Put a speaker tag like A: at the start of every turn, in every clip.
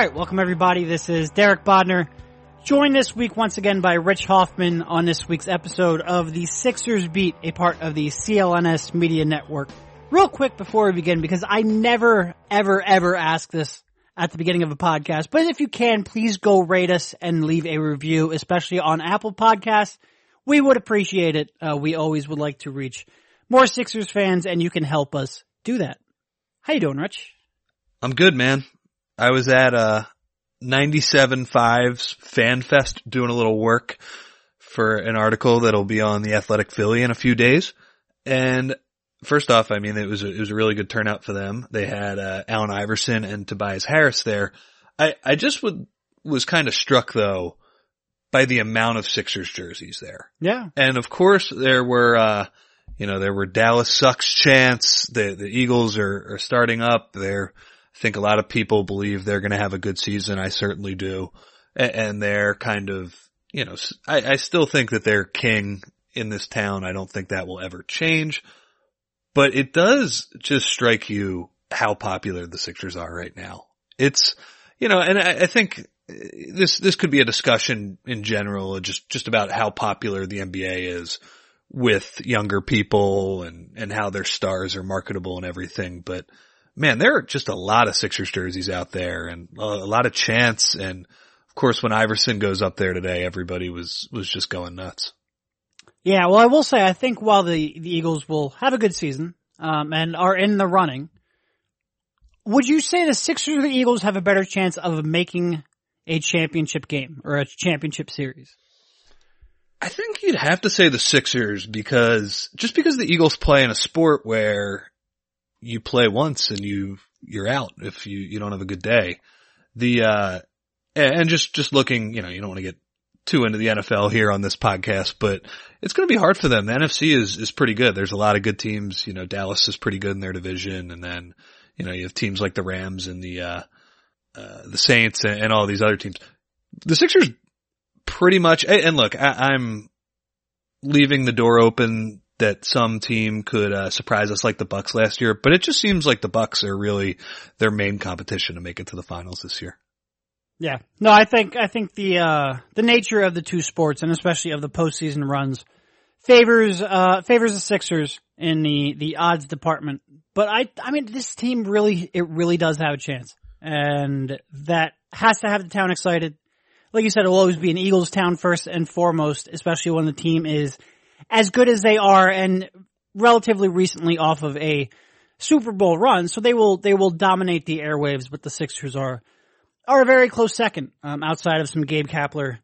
A: All right, welcome everybody. This is Derek Bodner. Joined this week once again by Rich Hoffman on this week's episode of the Sixers Beat, a part of the CLNS Media Network. Real quick before we begin, because I never, ever, ever ask this at the beginning of a podcast, but if you can, please go rate us and leave a review, especially on Apple Podcasts. We would appreciate it. Uh, we always would like to reach more Sixers fans, and you can help us do that. How you doing, Rich?
B: I'm good, man. I was at uh 97.5's Fan Fest doing a little work for an article that'll be on the Athletic Philly in a few days. And first off, I mean, it was a, it was a really good turnout for them. They had uh, Allen Iverson and Tobias Harris there. I I just would was kind of struck though by the amount of Sixers jerseys there.
A: Yeah.
B: And of course there were, uh, you know, there were Dallas sucks chants. The, the Eagles are, are starting up. They're, I think a lot of people believe they're going to have a good season. I certainly do. And, they're kind of, you know, I, I still think that they're king in this town. I don't think that will ever change, but it does just strike you how popular the Sixers are right now. It's, you know, and I, I think uh, this this could be a discussion in general, uh, just just about how popular the NBA is with younger people and and how their stars are marketable and everything. But man, there are just a lot of Sixers jerseys out there and a, a lot of chants. And of course, when Iverson goes up there today, everybody was was just going nuts.
A: Yeah, well, I will say I think while the the Eagles will have a good season um, and are in the running, would you say the Sixers or the Eagles have a better chance of making a championship game or a championship series?
B: I think you'd have to say the Sixers because just because the Eagles play in a sport where you play once and you you're out if you you don't have a good day. The uh and just just looking, you know, you don't want to get too into the NFL here on this podcast, but it's going to be hard for them. The NFC is is pretty good. There's a lot of good teams, you know, Dallas is pretty good in their division and then, you know, you have teams like the Rams and the uh uh, the Saints and, and, all these other teams. The Sixers pretty much, and look, I, am leaving the door open that some team could uh, surprise us like the Bucks last year, but it just seems like the Bucks are really their main competition to make it to the finals this year.
A: Yeah, no, I think I think the uh, the nature of the two sports, and especially of the postseason runs, favors uh, favors the Sixers in the the odds department. But I I mean, this team really it really does have a chance and that has to have the town excited. Like you said, it will always be an Eagles town first and foremost, especially when the team is as good as they are and relatively recently off of a Super Bowl run. So they will, they will dominate the airwaves, but the Sixers are, are a very close second, um, outside of some Gabe Kapler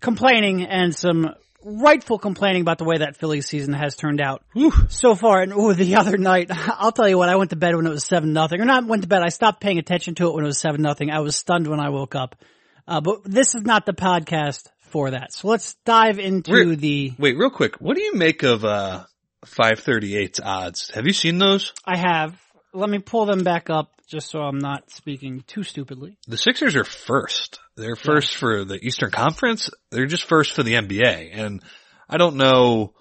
A: complaining and some rightful complaining about the way that Philly season has turned out Whew. so far. And ooh, the other night, I'll tell you what, I went to bed when it was seven nothing, or not went to bed. I stopped paying attention to it when it was seven nothing. I was stunned when I woke up. Uh, but this is not the podcast for that. So let's dive into Re- the.
B: Wait, real quick. What do you make of uh 538's odds? Have you seen those?
A: I have. Let me pull them back up just so I'm not speaking too stupidly.
B: The Sixers are first. They're first yeah. for the Eastern Conference. They're just first for the NBA. And I don't know,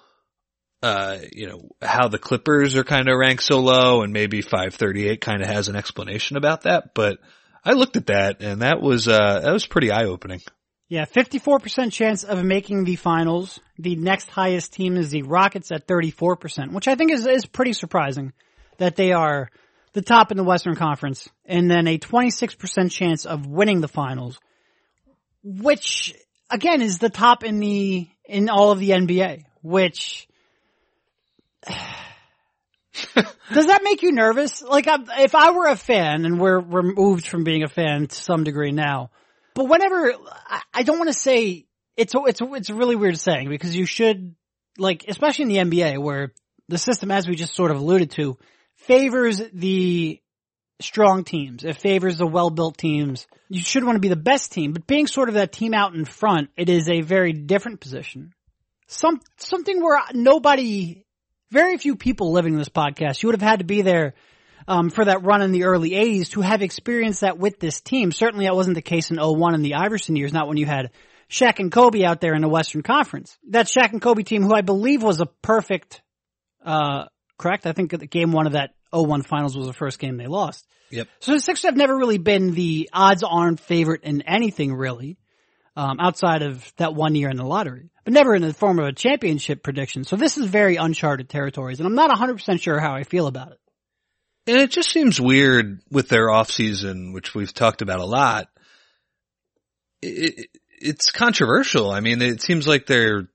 B: uh, you know, how the Clippers are kind of ranked so low and maybe 538 kind of has an explanation about that, but I looked at that and that was, uh, that was pretty eye opening.
A: Yeah, 54% chance of making the finals. The next highest team is the Rockets at 34%, which I think is, is pretty surprising that they are the top in the Western Conference, and then a 26% chance of winning the finals, which again is the top in the, in all of the NBA, which, does that make you nervous? Like, if I were a fan, and we're removed from being a fan to some degree now, but whenever, I don't want to say, it's, it's, it's a really weird saying because you should, like, especially in the NBA where the system, as we just sort of alluded to, favors the strong teams. It favors the well-built teams. You should want to be the best team, but being sort of that team out in front, it is a very different position. Some, something where nobody, very few people living this podcast, you would have had to be there um, for that run in the early 80s to have experienced that with this team. Certainly that wasn't the case in 01 in the Iverson years, not when you had Shaq and Kobe out there in the Western Conference. That Shaq and Kobe team, who I believe was a perfect, uh, correct? I think game one of that 01 finals was the first game they lost.
B: Yep.
A: So the Sixers have never really been the odds-on favorite in anything really, um, outside of that one year in the lottery, but never in the form of a championship prediction. So this is very uncharted territories, and I'm not 100% sure how I feel about it.
B: And it just seems weird with their off season, which we've talked about a lot. It, it, it's controversial. I mean, it seems like they're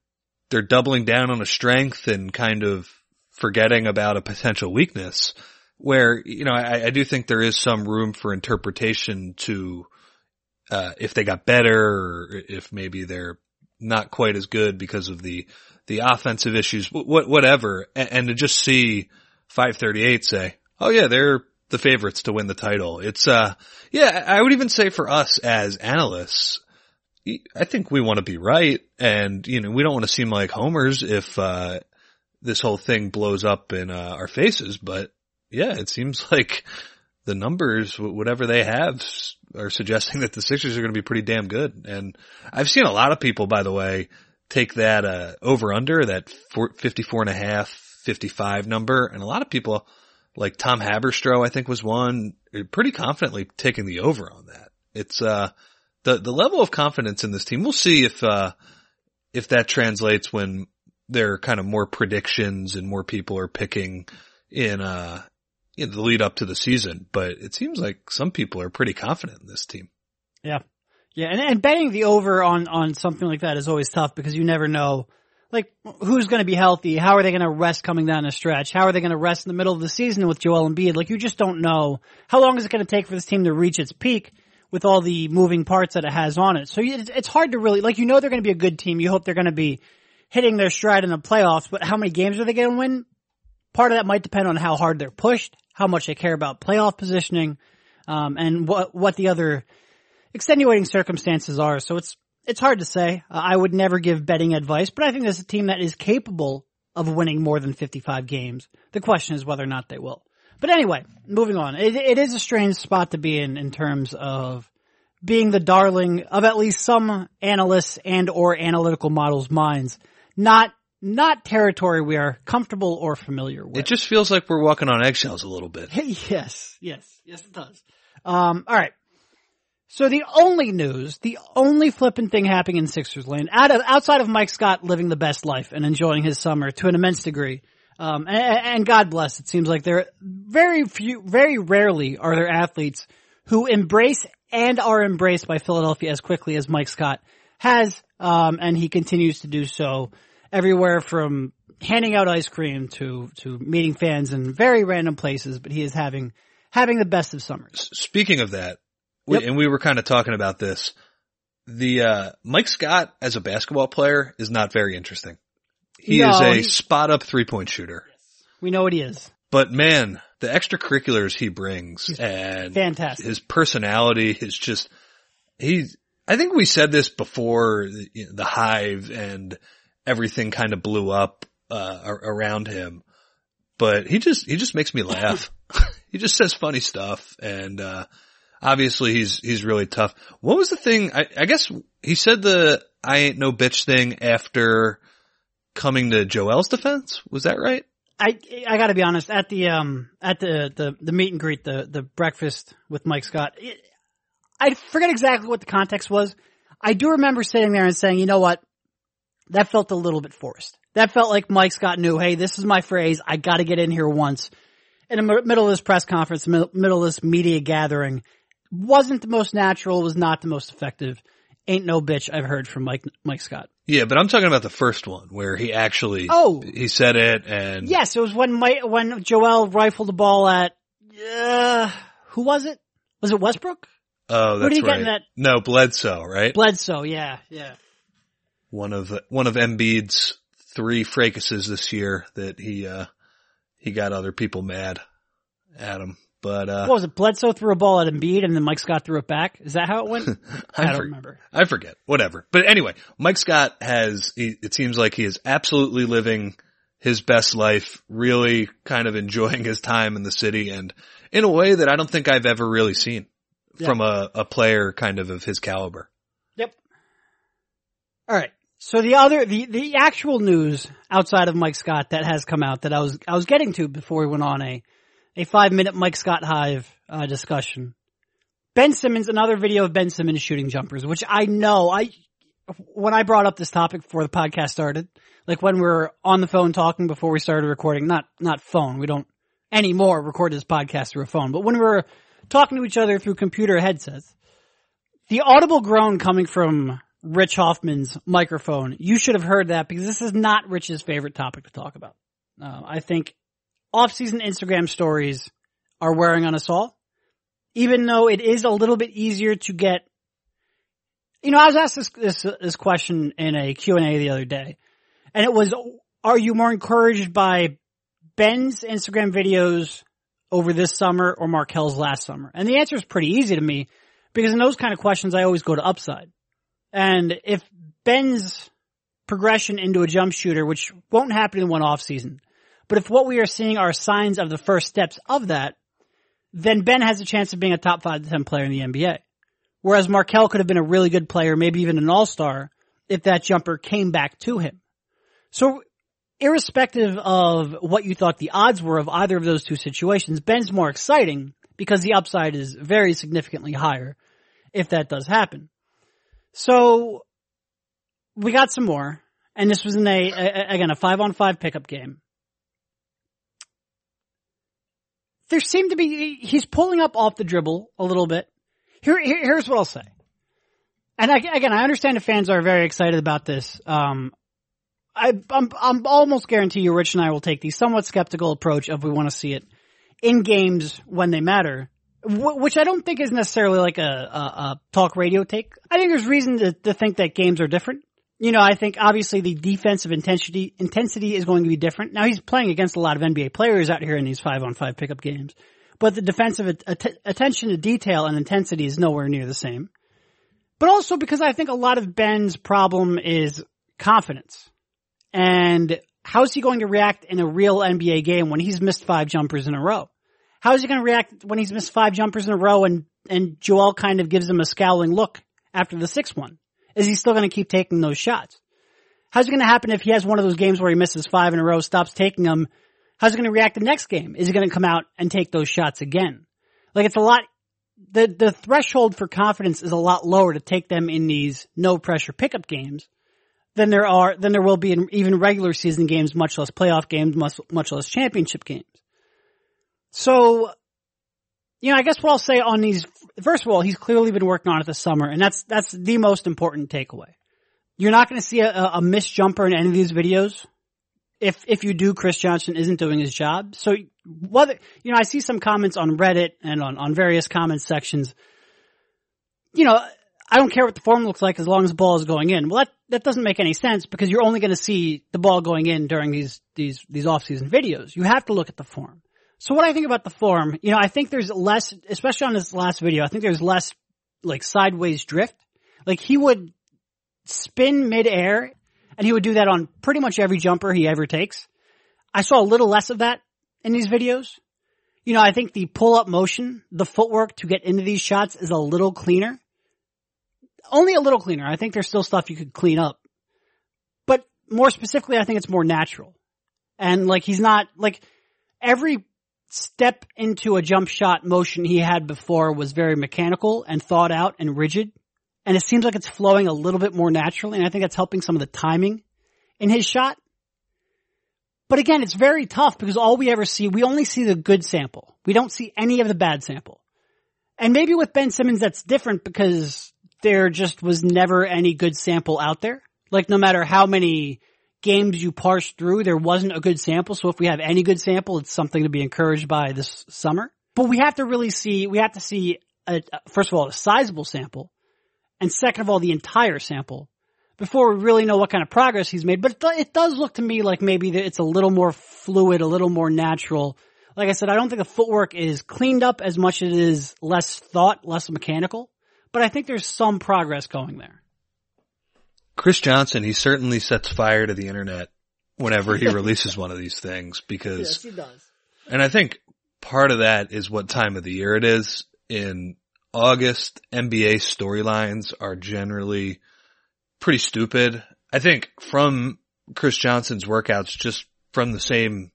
B: they're doubling down on a strength and kind of forgetting about a potential weakness. Where you know, I, I do think there is some room for interpretation to uh, if they got better, or if maybe they're not quite as good because of the the offensive issues, what whatever, and, and to just see 538 say, Oh yeah, they're the favorites to win the title. It's, uh, yeah, I would even say for us as analysts, I think we want to be right. And, you know, we don't want to seem like homers if, uh, this whole thing blows up in, uh, our faces. But yeah, it seems like the numbers, whatever they have, are suggesting that the Sixers are going to be pretty damn good. And I've seen a lot of people, by the way, take that, uh, over under that 54 and a half, 55 number. And a lot of people, like Tom Haberstroh, I think was one pretty confidently taking the over on that. It's, uh, the, the level of confidence in this team. We'll see if, uh, if that translates when there are kind of more predictions and more people are picking in, uh, in the lead up to the season, but it seems like some people are pretty confident in this team.
A: Yeah. Yeah. And, and betting the over on, on something like that is always tough because you never know like who's going to be healthy? How are they going to rest coming down the stretch? How are they going to rest in the middle of the season with Joel Embiid? Like you just don't know how long is it going to take for this team to reach its peak with all the moving parts that it has on it. So it's hard to really like you know they're going to be a good team. You hope they're going to be hitting their stride in the playoffs, but how many games are they going to win? Part of that might depend on how hard they're pushed, how much they care about playoff positioning, um, and what what the other extenuating circumstances are. So it's it's hard to say. Uh, I would never give betting advice, but I think there's a team that is capable of winning more than 55 games. The question is whether or not they will. But anyway, moving on. It, it is a strange spot to be in in terms of being the darling of at least some analysts and or analytical models' minds. Not not territory we are comfortable or familiar with.
B: It just feels like we're walking on eggshells a little bit.
A: yes, yes, yes, it does. Um, all right. So the only news, the only flipping thing happening in Sixers land, out of, outside of Mike Scott living the best life and enjoying his summer to an immense degree, um, and, and, God bless, it seems like there very few, very rarely are there athletes who embrace and are embraced by Philadelphia as quickly as Mike Scott has, um, and he continues to do so everywhere from handing out ice cream to to meeting fans in very random places. But he is having having the best of summers.
B: Speaking of that, Yep. and we were kind of talking about this. The uh, Mike Scott as a basketball player is not very interesting. He no, is a he, spot up three point shooter.
A: We know what he is.
B: But man, the extracurriculars he brings He's and
A: fantastic.
B: His personality is just he's. I think we said this before the hive and everything kind of blew up uh, around him, but he just he just makes me laugh. he just says funny stuff and uh, obviously he's he's really tough. What was the thing? I, I guess he said the "I ain't no bitch" thing after coming to Joel's defense. Was that right?
A: I I got to be honest. At the um at the, the the meet and greet, the the breakfast with Mike Scott, it, I forget exactly what the context was. I do remember sitting there and saying, you know what, that felt a little bit forced. That felt like Mike Scott knew, hey, this is my phrase. I got to get in here once. In the middle of this press conference, middle of this media gathering, wasn't the most natural, was not the most effective. Ain't no bitch I've heard from Mike Mike Scott.
B: Yeah, but I'm talking about the first one where he actually
A: oh
B: he said it and
A: yes, it was when Mike, when Joel rifled the ball at uh, who was it? Was it Westbrook?
B: Oh, that's right. That? No, Bledsoe, right?
A: Bledsoe, yeah, yeah.
B: One of one of Embiid's three fracases this year that he uh he got other people mad at him. But uh,
A: what was it? Bledsoe threw a ball at Embiid, and then Mike Scott threw it back. Is that how it went? I, I don't for- remember.
B: I forget. Whatever. But anyway, Mike Scott has. He, it seems like he is absolutely living his best life, really kind of enjoying his time in the city, and in a way that I don't think I've ever really seen yeah. from a, a player kind of of his caliber.
A: Yep. All right. So the other, the, the actual news outside of Mike Scott that has come out that I was, I was getting to before we went on a, a five minute Mike Scott Hive uh, discussion. Ben Simmons, another video of Ben Simmons shooting jumpers, which I know I, when I brought up this topic before the podcast started, like when we were on the phone talking before we started recording, not, not phone, we don't anymore record this podcast through a phone, but when we were talking to each other through computer headsets, the audible groan coming from Rich Hoffman's microphone, you should have heard that because this is not Rich's favorite topic to talk about. Uh, I think off-season Instagram stories are wearing on us all, even though it is a little bit easier to get. You know, I was asked this this, this question in a Q and A the other day, and it was, "Are you more encouraged by Ben's Instagram videos over this summer or Markelle's last summer?" And the answer is pretty easy to me because in those kind of questions, I always go to upside. And if Ben's progression into a jump shooter, which won't happen in one off season, but if what we are seeing are signs of the first steps of that, then Ben has a chance of being a top five to ten player in the NBA. Whereas Markelle could have been a really good player, maybe even an all-star, if that jumper came back to him. So irrespective of what you thought the odds were of either of those two situations, Ben's more exciting because the upside is very significantly higher if that does happen. So we got some more, and this was in a, a again a five on five pickup game. There seemed to be he's pulling up off the dribble a little bit. Here, here here's what I'll say. And I, again, I understand the fans are very excited about this. Um, I, I'm, I'm almost guarantee you, Rich and I will take the somewhat skeptical approach of we want to see it in games when they matter which I don't think is necessarily like a, a, a, talk radio take. I think there's reason to, to think that games are different. You know, I think obviously the defensive intensity intensity is going to be different. Now he's playing against a lot of NBA players out here in these five on five pickup games, but the defensive att- attention to detail and intensity is nowhere near the same. But also because I think a lot of Ben's problem is confidence. And how's he going to react in a real NBA game when he's missed five jumpers in a row? How is he going to react when he's missed five jumpers in a row and, and Joel kind of gives him a scowling look after the sixth one? Is he still going to keep taking those shots? How's it going to happen if he has one of those games where he misses five in a row, stops taking them? How's he going to react the next game? Is he going to come out and take those shots again? Like it's a lot, the, the threshold for confidence is a lot lower to take them in these no pressure pickup games than there are, than there will be in even regular season games, much less playoff games, much, much less championship games. So, you know, I guess what I'll say on these, first of all, he's clearly been working on it this summer, and that's, that's the most important takeaway. You're not going to see a, a missed jumper in any of these videos. If, if you do, Chris Johnson isn't doing his job. So whether, you know, I see some comments on Reddit and on, on various comment sections. You know, I don't care what the form looks like as long as the ball is going in. Well, that, that doesn't make any sense because you're only going to see the ball going in during these, these, these off-season videos. You have to look at the form. So what I think about the form, you know, I think there's less, especially on this last video, I think there's less like sideways drift. Like he would spin midair and he would do that on pretty much every jumper he ever takes. I saw a little less of that in these videos. You know, I think the pull up motion, the footwork to get into these shots is a little cleaner. Only a little cleaner. I think there's still stuff you could clean up. But more specifically, I think it's more natural. And like he's not, like every step into a jump shot motion he had before was very mechanical and thought out and rigid. And it seems like it's flowing a little bit more naturally. And I think that's helping some of the timing in his shot. But again, it's very tough because all we ever see, we only see the good sample. We don't see any of the bad sample. And maybe with Ben Simmons that's different because there just was never any good sample out there. Like no matter how many games you parse through, there wasn't a good sample. So if we have any good sample, it's something to be encouraged by this summer. But we have to really see, we have to see, a, first of all, a sizable sample, and second of all, the entire sample before we really know what kind of progress he's made. But it, it does look to me like maybe it's a little more fluid, a little more natural. Like I said, I don't think the footwork is cleaned up as much as it is less thought, less mechanical. But I think there's some progress going there.
B: Chris Johnson, he certainly sets fire to the internet whenever he releases one of these things because,
A: yes, he does.
B: And I think part of that is what time of the year it is. In August, NBA storylines are generally pretty stupid. I think from Chris Johnson's workouts, just from the same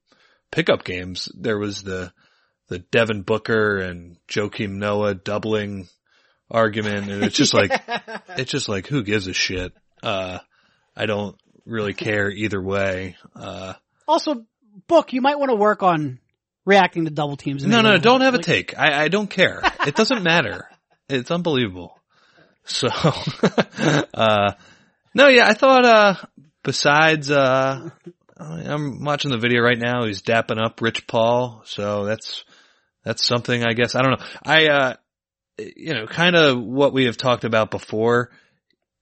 B: pickup games, there was the the Devin Booker and Joakim Noah doubling argument. And it's just like, it's just like, who gives a shit? Uh, I don't really care either way. Uh,
A: also, book, you might want to work on reacting to double teams.
B: No, no, don't have like, a take. I, I don't care. It doesn't matter. It's unbelievable. So, uh, no, yeah, I thought, uh, besides, uh, I'm watching the video right now. He's dapping up Rich Paul. So that's, that's something I guess. I don't know. I, uh, you know, kind of what we have talked about before.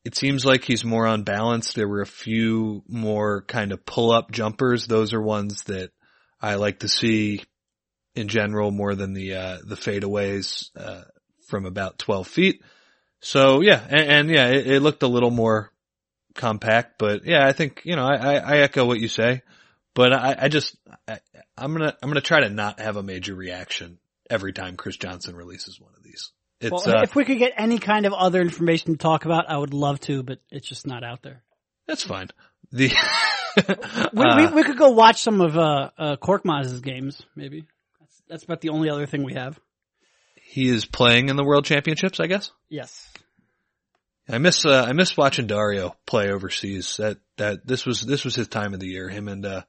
B: It seems like he's more on balance. There were a few more kind of pull up jumpers. Those are ones that I like to see in general more than the, uh, the fadeaways, uh, from about 12 feet. So yeah, and, and yeah, it, it, looked a little more compact, but yeah, I think, you know, I, I echo what you say, but I, I just, I, I'm gonna, I'm gonna try to not have a major reaction every time Chris Johnson releases one of these.
A: It's, well, uh, if we could get any kind of other information to talk about, I would love to, but it's just not out there.
B: That's fine. The,
A: we, uh, we, we, could go watch some of, uh, uh, Korkmaz's games, maybe. That's, that's about the only other thing we have.
B: He is playing in the World Championships, I guess.
A: Yes.
B: I miss uh, I miss watching Dario play overseas. That that this was this was his time of the year. Him and uh,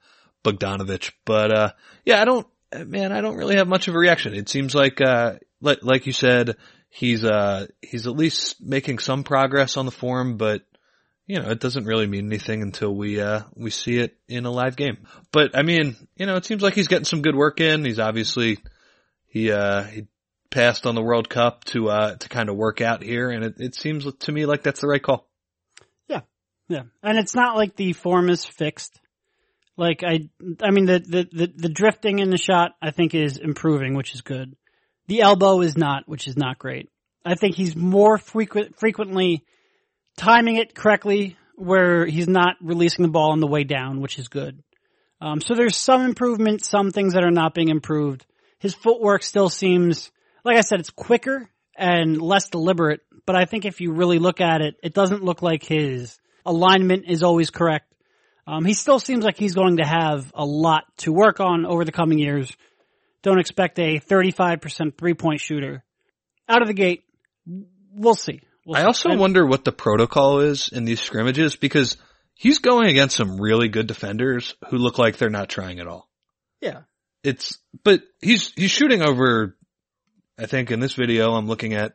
B: Bogdanovich. But uh, yeah, I don't man, I don't really have much of a reaction. It seems like uh, like like you said, he's uh he's at least making some progress on the form, but you know, it doesn't really mean anything until we uh we see it in a live game. But I mean, you know, it seems like he's getting some good work in. He's obviously he uh he passed on the World Cup to uh to kind of work out here, and it, it seems to me like that's the right call.
A: Yeah, yeah, and it's not like the form is fixed. Like I, I mean the, the the the drifting in the shot I think is improving, which is good. The elbow is not, which is not great. I think he's more frequent frequently timing it correctly, where he's not releasing the ball on the way down, which is good. Um, so there's some improvement, some things that are not being improved. His footwork still seems like I said, it's quicker and less deliberate, but I think if you really look at it, it doesn't look like his alignment is always correct. Um, he still seems like he's going to have a lot to work on over the coming years. Don't expect a 35% three point shooter out of the gate. We'll see. We'll
B: I
A: see.
B: also and, wonder what the protocol is in these scrimmages because he's going against some really good defenders who look like they're not trying at all.
A: Yeah.
B: It's, but he's, he's shooting over I think in this video I'm looking at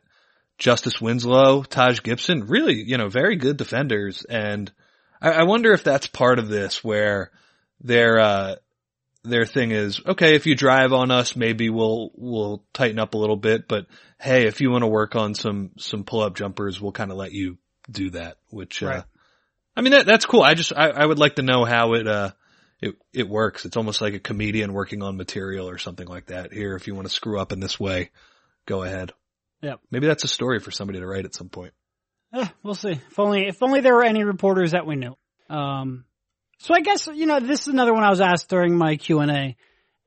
B: Justice Winslow, Taj Gibson, really, you know, very good defenders. And I, I wonder if that's part of this where their, uh, their thing is, okay, if you drive on us, maybe we'll, we'll tighten up a little bit, but hey, if you want to work on some, some pull up jumpers, we'll kind of let you do that, which, uh, right. uh, I mean, that, that's cool. I just, I, I would like to know how it, uh, it, it works. It's almost like a comedian working on material or something like that here. If you want to screw up in this way, go ahead.
A: Yeah.
B: Maybe that's a story for somebody to write at some point.
A: Eh, we'll see. If only, if only there were any reporters that we knew. Um, so I guess, you know, this is another one I was asked during my Q&A.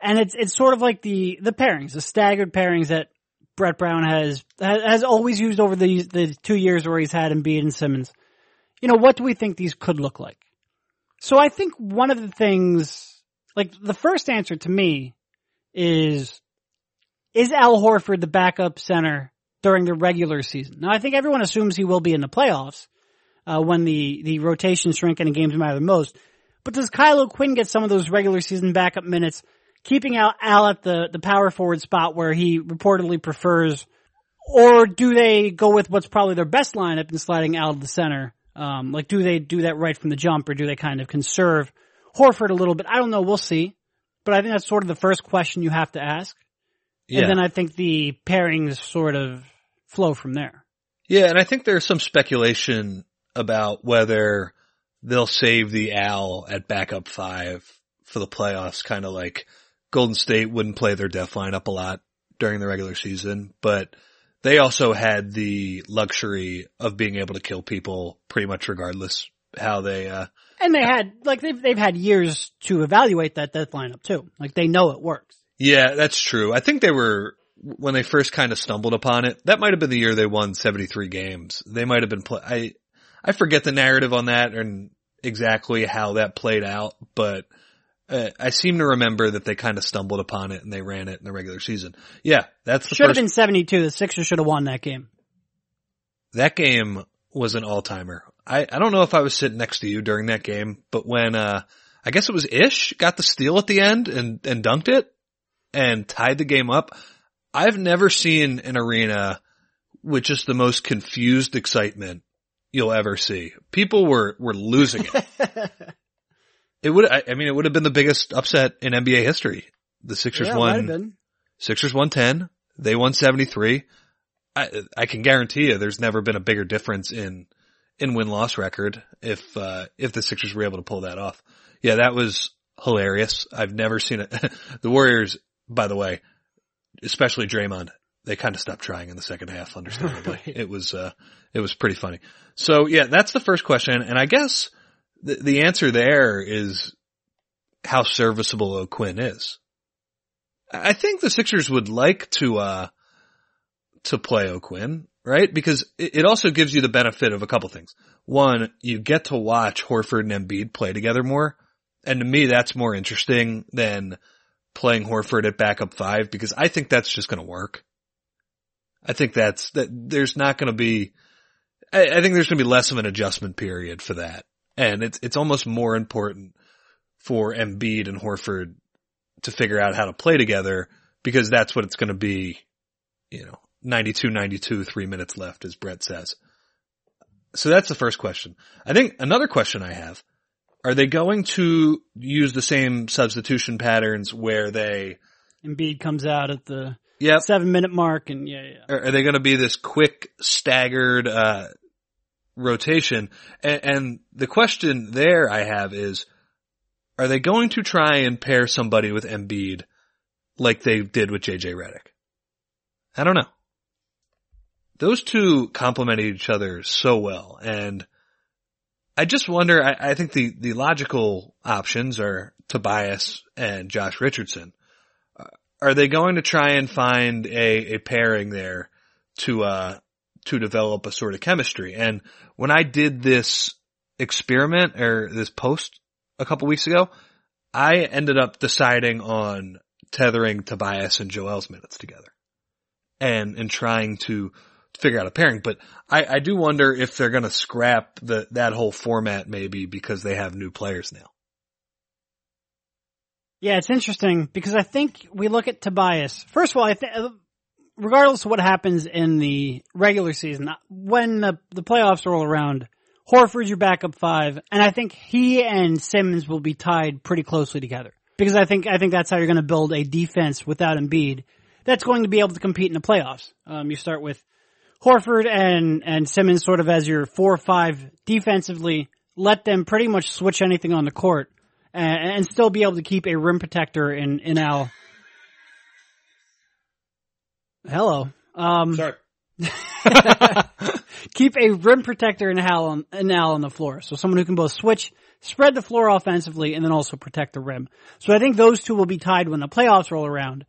A: And it's, it's sort of like the, the pairings, the staggered pairings that Brett Brown has, has always used over the, the two years where he's had Embiid and Simmons. You know, what do we think these could look like? So I think one of the things, like the first answer to me is is Al Horford the backup center during the regular season? Now, I think everyone assumes he will be in the playoffs uh, when the the rotation shrink and the games matter the most. But does Kyle O'Quinn get some of those regular season backup minutes, keeping out Al at the the power forward spot where he reportedly prefers, or do they go with what's probably their best lineup and sliding Al to the center? Um, like, do they do that right from the jump, or do they kind of conserve Horford a little bit? I don't know. We'll see. But I think that's sort of the first question you have to ask. Yeah. And then I think the pairings sort of flow from there.
B: Yeah, and I think there's some speculation about whether they'll save the Al at backup five for the playoffs, kind of like Golden State wouldn't play their death lineup a lot during the regular season, but they also had the luxury of being able to kill people pretty much regardless how they, uh,
A: and they had, like, they've, they've had years to evaluate that death lineup too. Like, they know it works.
B: Yeah, that's true. I think they were, when they first kind of stumbled upon it, that might have been the year they won 73 games. They might have been play, I, I forget the narrative on that and exactly how that played out, but Uh, I seem to remember that they kind of stumbled upon it and they ran it in the regular season. Yeah, that's the
A: Should have been 72. The Sixers should have won that game.
B: that game was an all timer. I, I don't know if I was sitting next to you during that game, but when, uh, I guess it was Ish got the steal at the end and, and dunked it and tied the game up. I've never seen an arena with just the most confused excitement you'll ever see. People were, were losing it. it would, I, I mean, it would have been the biggest upset in NBA history. The Sixers
A: yeah,
B: won. Sixers won 10. They won 73. I, I can guarantee you there's never been a bigger difference in, in win-loss record if, uh, if the Sixers were able to pull that off. Yeah, that was hilarious. I've never seen it. the Warriors, by the way, especially Draymond, they kind of stopped trying in the second half, understandably. It was, uh, it was pretty funny. So yeah, that's the first question. And I guess the, the answer there is how serviceable O'Quinn is. I think the Sixers would like to, uh, to play O'Quinn, right? Because it, it also gives you the benefit of a couple things. One, you get to watch Horford and Embiid play together more. And to me, that's more interesting than playing Horford at backup five because I think that's just going to work. I think that's that there's not going to be, I, I think there's going to be less of an adjustment period for that. And it's, it's almost more important for Embiid and Horford to figure out how to play together because that's what it's going to be, you know, 92, 92, three minutes left as Brett says. So that's the first question. I think another question I have, are they going to use the same substitution patterns where they,
A: Embiid comes out at the
B: yep,
A: seven minute mark and yeah, yeah.
B: are, they going to be this quick staggered, uh, rotation? And, and the question there I have is, are they going to try and pair somebody with Embiid like they did with JJ Redick? I don't know. Those two complement each other so well and I just wonder, I, I think the, the logical options are Tobias and Josh Richardson. Are they going to try and find a, a pairing there to, uh, to develop a sort of chemistry? And when I did this experiment or this post a couple weeks ago, I ended up deciding on tethering Tobias and Joel's minutes together and, and trying to figure out a pairing. But I, I do wonder if they're going to scrap the, that whole format maybe because they have new players now.
A: Yeah, it's interesting because I think we look at Tobias. First of all, I think, regardless of what happens in the regular season, when the, the playoffs roll around, Horford's your backup five, and I think he and Simmons will be tied pretty closely together. Because I think, I think that's how you're gonna build a defense without Embiid that's going to be able to compete in the playoffs. Um, you start with Horford and, and Simmons sort of as your four or five defensively, let them pretty much switch anything on the court and, and still be able to keep a rim protector in, in Al. Hello. Um,
B: Sorry.
A: keep a rim protector in Hal on, in Al on the floor. So someone who can both switch, spread the floor offensively, and then also protect the rim. So I think those two will be tied when the playoffs roll around.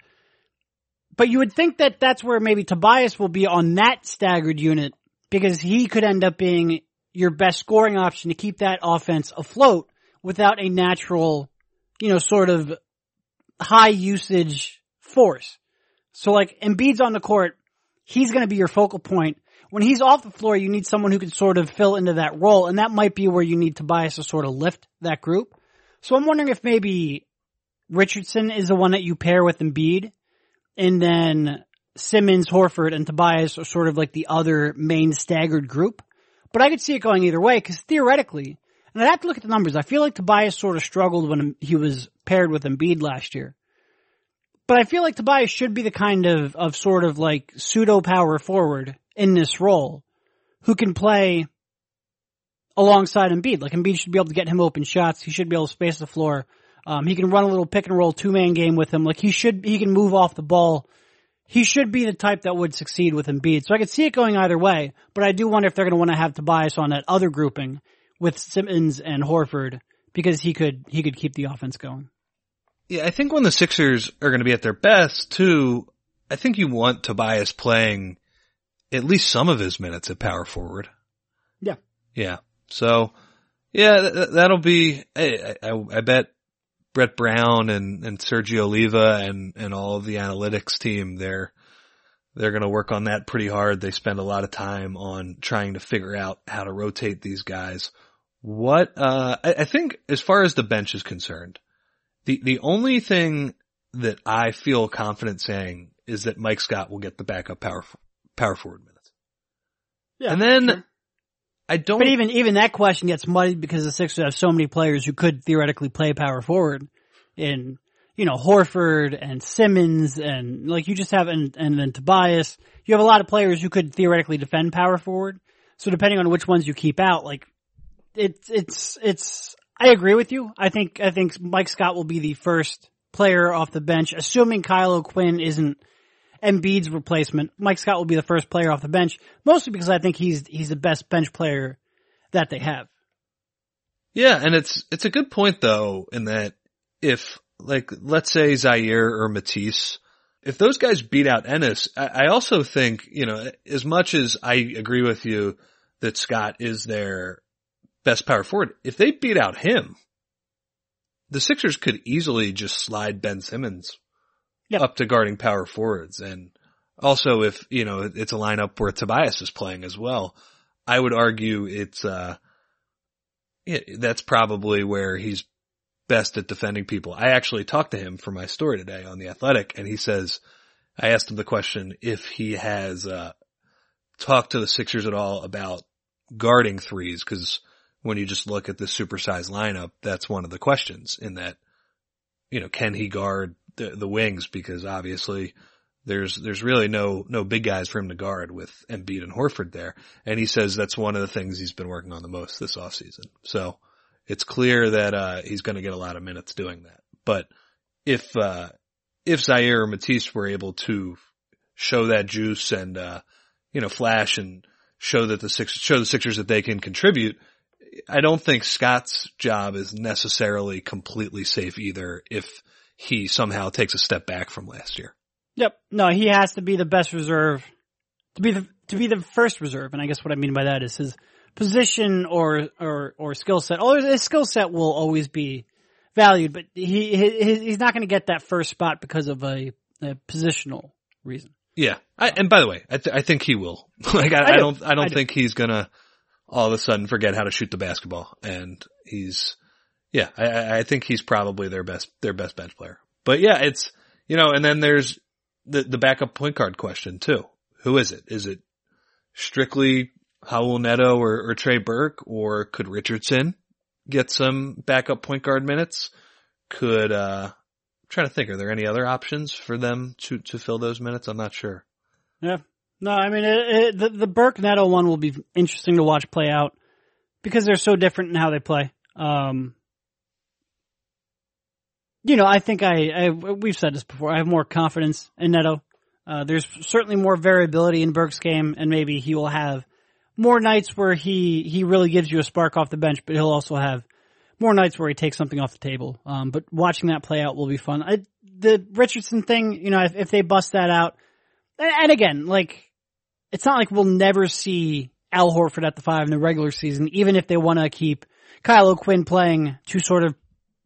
A: But you would think that that's where maybe Tobias will be on that staggered unit because he could end up being your best scoring option to keep that offense afloat without a natural, you know, sort of high usage force. So like Embiid's on the court, he's going to be your focal point. When he's off the floor, you need someone who can sort of fill into that role, and that might be where you need Tobias to sort of lift that group. So I'm wondering if maybe Richardson is the one that you pair with Embiid, and then Simmons, Horford, and Tobias are sort of like the other main staggered group. But I could see it going either way, because theoretically, and I'd have to look at the numbers, I feel like Tobias sort of struggled when he was paired with Embiid last year. But I feel like Tobias should be the kind of, of sort of like pseudo power forward in this role who can play alongside Embiid. Like Embiid should be able to get him open shots. He should be able to space the floor. Um, he can run a little pick and roll two man game with him. Like he should, he can move off the ball. He should be the type that would succeed with Embiid. So I could see it going either way, but I do wonder if they're going to want to have Tobias on that other grouping with Simmons and Horford because he could, he could keep the offense going.
B: Yeah, I think when the Sixers are going to be at their best too, I think you want Tobias playing at least some of his minutes at power forward.
A: Yeah.
B: Yeah. So, yeah, that'll be, I, I, I bet Brett Brown and, and Sergio Oliva and, and all of the analytics team, they're, they're going to work on that pretty hard. They spend a lot of time on trying to figure out how to rotate these guys. What, uh, I, I think as far as the bench is concerned, the, the only thing that I feel confident saying is that Mike Scott will get the backup power, power forward minutes.
A: Yeah,
B: and then
A: sure.
B: I don't.
A: But even even that question gets muddied because the Sixers have so many players who could theoretically play power forward, in you know Horford and Simmons and like you just have and and then Tobias. You have a lot of players who could theoretically defend power forward. So depending on which ones you keep out, like it's it's it's. I agree with you. I think I think Mike Scott will be the first player off the bench, assuming Kyle O'Quinn isn't Embiid's replacement. Mike Scott will be the first player off the bench, mostly because I think he's he's the best bench player that they have.
B: Yeah, and it's it's a good point though, in that if like let's say Zhaire or Matisse, if those guys beat out Ennis, I, I also think you know as much as I agree with you that Scott is their best power forward, if they beat out him, the Sixers could easily just slide Ben Simmons
A: Yep.
B: up to guarding power forwards. And also if, you know, it's a lineup where Tobias is playing as well, I would argue it's, uh, yeah, that's probably where he's best at defending people. I actually talked to him for my story today on the athletic and he says, I asked him the question if he has, uh, talked to the Sixers at all about guarding threes because when you just look at the supersized lineup, that's one of the questions in that, you know, can he guard the, the wings? Because obviously there's, there's really no, no big guys for him to guard with Embiid and Horford there. And he says that's one of the things he's been working on the most this offseason. So it's clear that, uh, he's going to get a lot of minutes doing that. But if, uh, if Zhaire or Matisse were able to show that juice and, uh, you know, flash and show that the six, show the Sixers that they can contribute, I don't think Scott's job is necessarily completely safe either if he somehow takes a step back from last year.
A: Yep. No, he has to be the best reserve to be the to be the first reserve, and I guess what I mean by that is his position or or or skill set. Oh, his skill set will always be valued, but he, he he's not going to get that first spot because of a, a positional reason.
B: Yeah, I, and by the way, I, th- I think he will. like I,
A: I
B: I,
A: do.
B: don't I don't
A: I do.
B: think he's gonna all of a sudden forget how to shoot the basketball, and he's yeah, I- I, think he's probably their best their best bench player. But yeah, it's you know, and then there's the the backup point guard question too. Who is it? Is it strictly Raul Neto or, or Trey Burke, or could Richardson get some backup point guard minutes? Could uh, I'm trying to think, are there any other options for them to to fill those minutes? I'm not sure.
A: Yeah. No, I mean it, it, the the Burke Neto one will be interesting to watch play out because they're so different in how they play. Um, you know, I think I, I we've said this before. I have more confidence in Neto. Uh, there's certainly more variability in Burke's game, and maybe he will have more nights where he he really gives you a spark off the bench, but he'll also have more nights where he takes something off the table. Um, but watching that play out will be fun. I, the Richardson thing, you know, if, if they bust that out, and, and again, like it's not like we'll never see Al Horford at the five in the regular season, even if they want to keep Kyle O'Quinn playing to sort of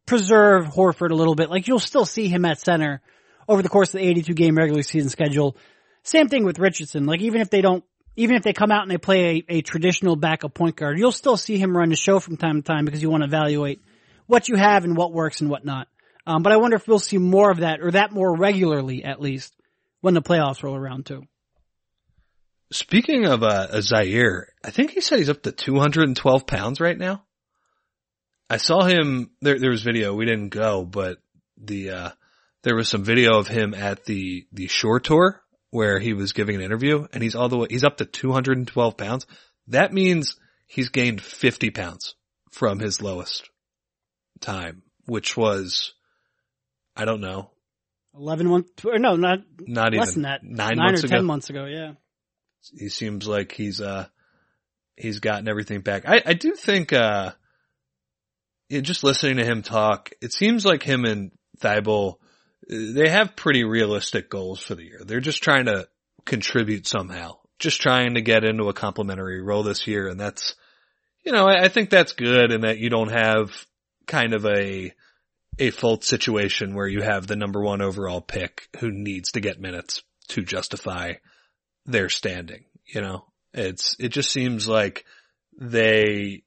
A: preserve Horford a little bit. Like you'll still see him at center over the course of the 82 game regular season schedule. Same thing with Richardson. Like even if they don't, even if they come out and they play a, a traditional backup point guard, you'll still see him run the show from time to time because you want to evaluate what you have and what works and what not. Um, but I wonder if we'll see more of that or that more regularly at least when the playoffs roll around too.
B: Speaking of uh, Zhaire, I think he said he's up to 212 pounds right now. I saw him. There, there was video. We didn't go, but the uh, there was some video of him at the the shore tour where he was giving an interview, and he's all the way. He's up to 212 pounds. That means he's gained 50 pounds from his lowest time, which was I don't know,
A: 11 months, or no, not
B: not
A: less
B: even
A: than that.
B: nine,
A: Nine
B: months
A: or
B: ago.
A: 10 months ago, yeah.
B: He seems like he's uh he's gotten everything back. I I do think uh just listening to him talk, it seems like him and Thybulle they have pretty realistic goals for the year. They're just trying to contribute somehow. Just trying to get into a complimentary role this year and that's you know, I, I think that's good and that you don't have kind of a a Fultz situation where you have the number one overall pick who needs to get minutes to justify their standing. You know, it's, it just seems like they,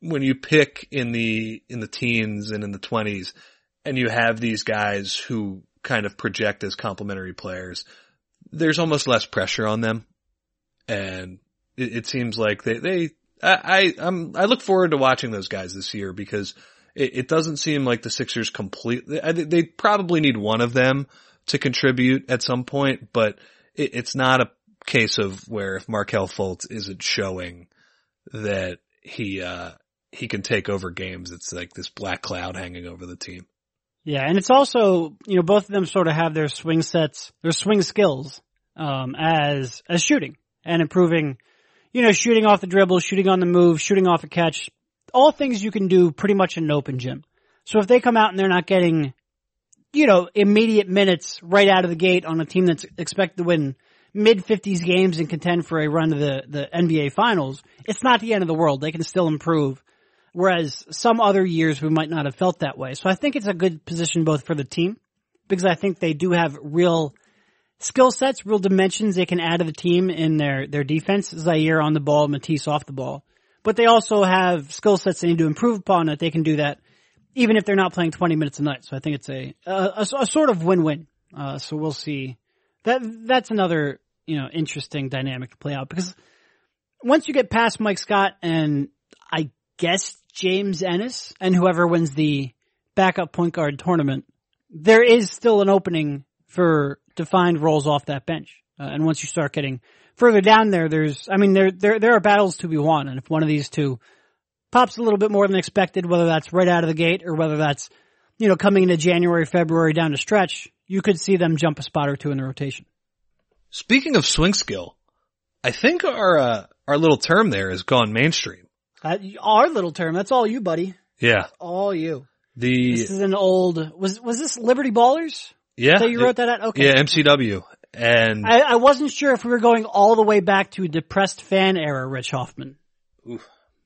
B: when you pick in the, in the teens and in the twenties and you have these guys who kind of project as complementary players, there's almost less pressure on them. And it, it seems like they, they, I, I, I'm, I look forward to watching those guys this year because it, it doesn't seem like the Sixers completely, they probably need one of them to contribute at some point, but it's not a case of where if Markelle Fultz isn't showing that he, uh, he can take over games. It's like this black cloud hanging over the team.
A: Yeah, and it's also, you know, both of them sort of have their swing sets, their swing skills, um, as, as shooting and improving, you know, shooting off the dribble, shooting on the move, shooting off a catch, all things you can do pretty much in an open gym. So if they come out and they're not getting, you know, immediate minutes right out of the gate on a team that's expected to win mid fifties games and contend for a run to the, the NBA finals, it's not the end of the world. They can still improve Whereas some other years we might not have felt that way. So I think it's a good position both for the team because I think they do have real skill sets, real dimensions they can add to the team in their, their defense. Zhaire on the ball, Matisse off the ball. But they also have skill sets they need to improve upon that they can do that even if they're not playing 20 minutes a night. So I think it's a, a, a sort of win-win. Uh, so we'll see. That, that's another, you know, interesting dynamic to play out because once you get past Mike Scott and I guess James Ennis and whoever wins the backup point guard tournament, there is still an opening for defined roles off that bench. Uh, and once you start getting further down there, there's, I mean, there, there, there are battles to be won. And if one of these two pops a little bit more than expected, whether that's right out of the gate or whether that's, you know, coming into January, February down the stretch, you could see them jump a spot or two in the rotation.
B: Speaking of swing skill, I think our, uh, our little term there has gone mainstream.
A: Uh, our little term. That's all you, buddy.
B: Yeah.
A: All you.
B: The
A: This is an old. Was was this Liberty Ballers?
B: yeah
A: That you wrote that out? Okay.
B: yeah MCW and
A: I, I wasn't sure if we were going all the way back to a depressed fan era, Rich Hofmann.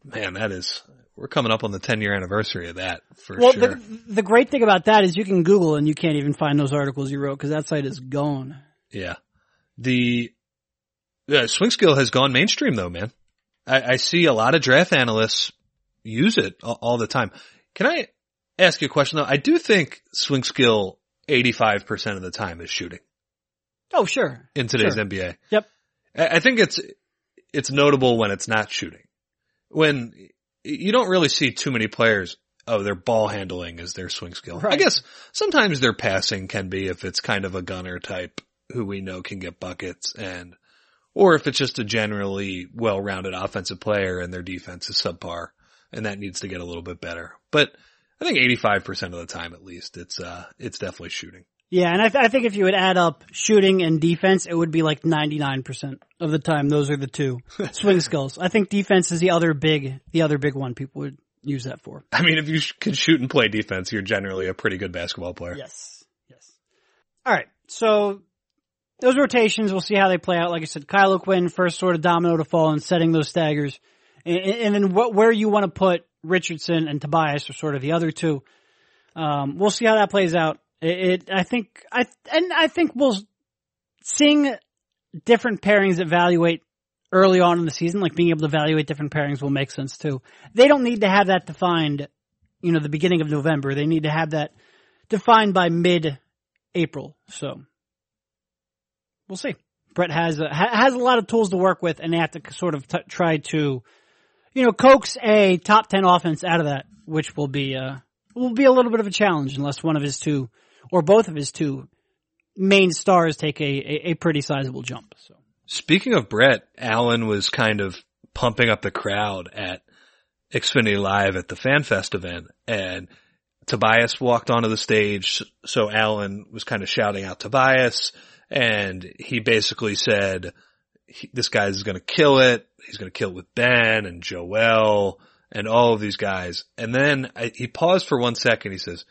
B: Man that is we're coming up on the 10 year anniversary of that for
A: Well,
B: sure.
A: the the great thing about that is you can Google and you can't even find those articles you wrote because that site is gone.
B: Yeah. The uh, yeah, swing skill has gone mainstream though, man. I, I see a lot of draft analysts use it all, all the time. Can I ask you a question though? I do think swing skill 85% of the time is shooting
A: Oh, sure.
B: in today's
A: Sure.
B: NBA.
A: Yep.
B: I I think it's, it's notable when it's not shooting. When you don't really see too many players, oh, their ball handling is their swing skill. I guess sometimes their passing can be if it's kind of a gunner type who we know can get buckets and, or if it's just a generally well-rounded offensive player and their defense is subpar and that needs to get a little bit better. But I think 85% of the time at least, it's, uh, it's definitely shooting.
A: Yeah, and I, th- I think if you would add up shooting and defense, it would be like 99% of the time. Those are the two swing skills. I think defense is the other big, the other big one people would use that for.
B: I mean, if you sh- can shoot and play defense, you're generally a pretty good basketball player.
A: Yes. Yes. All right. So those rotations, we'll see how they play out. Like I said, Kyle O'Quinn, first sort of domino to fall and setting those staggers. And, and then what, where you want to put Richardson and Tobias are sort of the other two. Um, we'll see how that plays out. It, it, I think, I, and I think we'll, seeing different pairings evaluate early on in the season, like being able to evaluate different pairings will make sense too. They don't need to have that defined, you know, the beginning of November. They need to have that defined by mid April. So we'll see. Brett has a, has a lot of tools to work with, and they have to sort of t- try to, you know, coax a top ten offense out of that, which will be uh will be a little bit of a challenge unless one of his two or both of his two main stars take a a, a pretty sizable jump. So
B: Speaking of Brett, Allen was kind of pumping up the crowd at Xfinity Live at the FanFest event and Tobias walked onto the stage. So Allen was kind of shouting out Tobias and he basically said, this guy's going to kill it. He's going to kill it with Ben and Joel and all of these guys. And then I, he paused for one second. He says,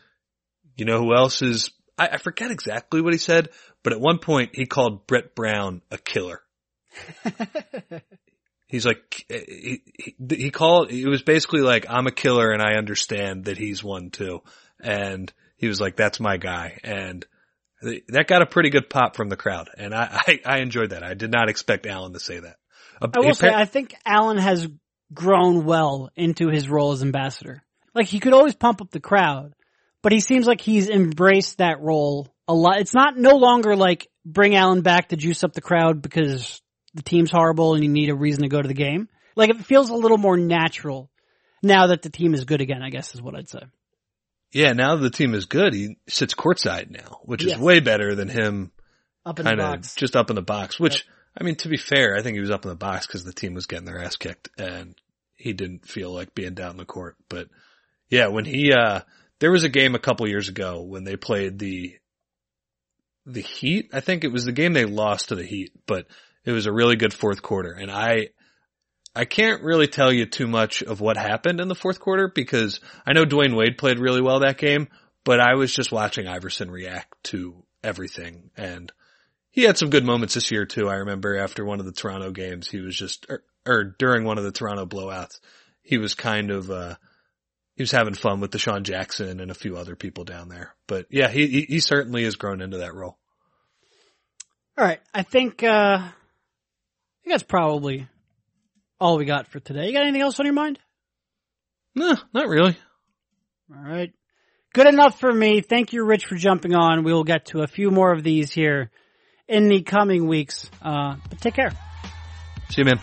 B: you know who else is, I, I forget exactly what he said, but at one point he called Brett Brown a killer. He's like, eh, he, he, he called, it was basically like, I'm a killer and I understand that he's one too. and he was like, "That's my guy," and that got a pretty good pop from the crowd, and I I, I enjoyed that. I did not expect Allen to say that.
A: I will say, I think Allen has grown well into his role as ambassador. Like he could always pump up the crowd, but he seems like he's embraced that role a lot. It's not no longer like bring Allen back to juice up the crowd because the team's horrible and you need a reason to go to the game. Like it feels a little more natural now that the team is good again, I guess is what I'd say.
B: Yeah, now the team is good, he sits courtside now, which yes. is way better than him
A: up in the box.
B: just up in the box, which, yep. I mean, to be fair, I think he was up in the box because the team was getting their ass kicked and he didn't feel like being down the court. But yeah, when he, uh, there was a game a couple years ago when they played the, the Heat. I think it was the game they lost to the Heat, but it was a really good fourth quarter. And I, I can't really tell you too much of what happened in the fourth quarter because I know Dwyane Wade played really well that game, but I was just watching Iverson react to everything and he had some good moments this year too. I remember after one of the Toronto games, he was just, or, or during one of the Toronto blowouts, he was kind of, uh, he was having fun with DeSean Jackson and a few other people down there. But yeah, he, he certainly has grown into that role.
A: All right. I think, uh, I think that's probably all we got for today. You got anything else on your mind?
B: No, not really.
A: All right. Good enough for me. Thank you, Rich, for jumping on. We will get to a few more of these here in the coming weeks. Uh, but take care.
B: See you, man.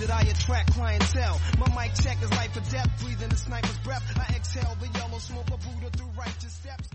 C: That I attract clientele. My mic check is life or death, breathing the sniper's breath. I exhale the yellow smoke of Buddha through righteous steps.